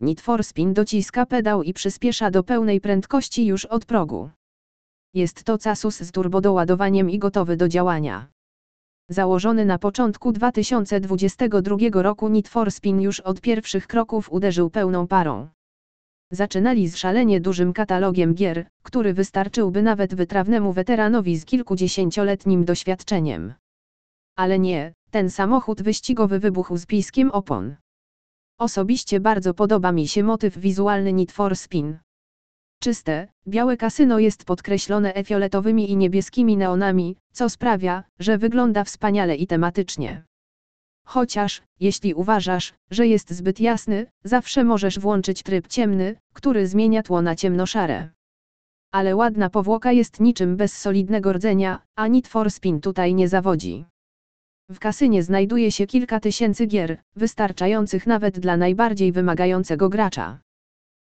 Need for Spin dociska pedał i przyspiesza do pełnej prędkości już od progu. Jest to Casus z turbodoładowaniem i gotowy do działania. Założony na początku 2022 roku Need for Spin już od pierwszych kroków uderzył pełną parą. Zaczynali z szalenie dużym katalogiem gier, który wystarczyłby nawet wytrawnemu weteranowi z kilkudziesięcioletnim doświadczeniem. Ale nie, ten samochód wyścigowy wybuchł z piskiem opon. Osobiście bardzo podoba mi się motyw wizualny Need for Spin. Czyste, białe kasyno jest podkreślone efioletowymi i niebieskimi neonami, co sprawia, że wygląda wspaniale i tematycznie. Chociaż, jeśli uważasz, że jest zbyt jasny, zawsze możesz włączyć tryb ciemny, który zmienia tło na ciemnoszare. Ale ładna powłoka jest niczym bez solidnego rdzenia, a Need for Spin tutaj nie zawodzi. W kasynie znajduje się kilka tysięcy gier, wystarczających nawet dla najbardziej wymagającego gracza.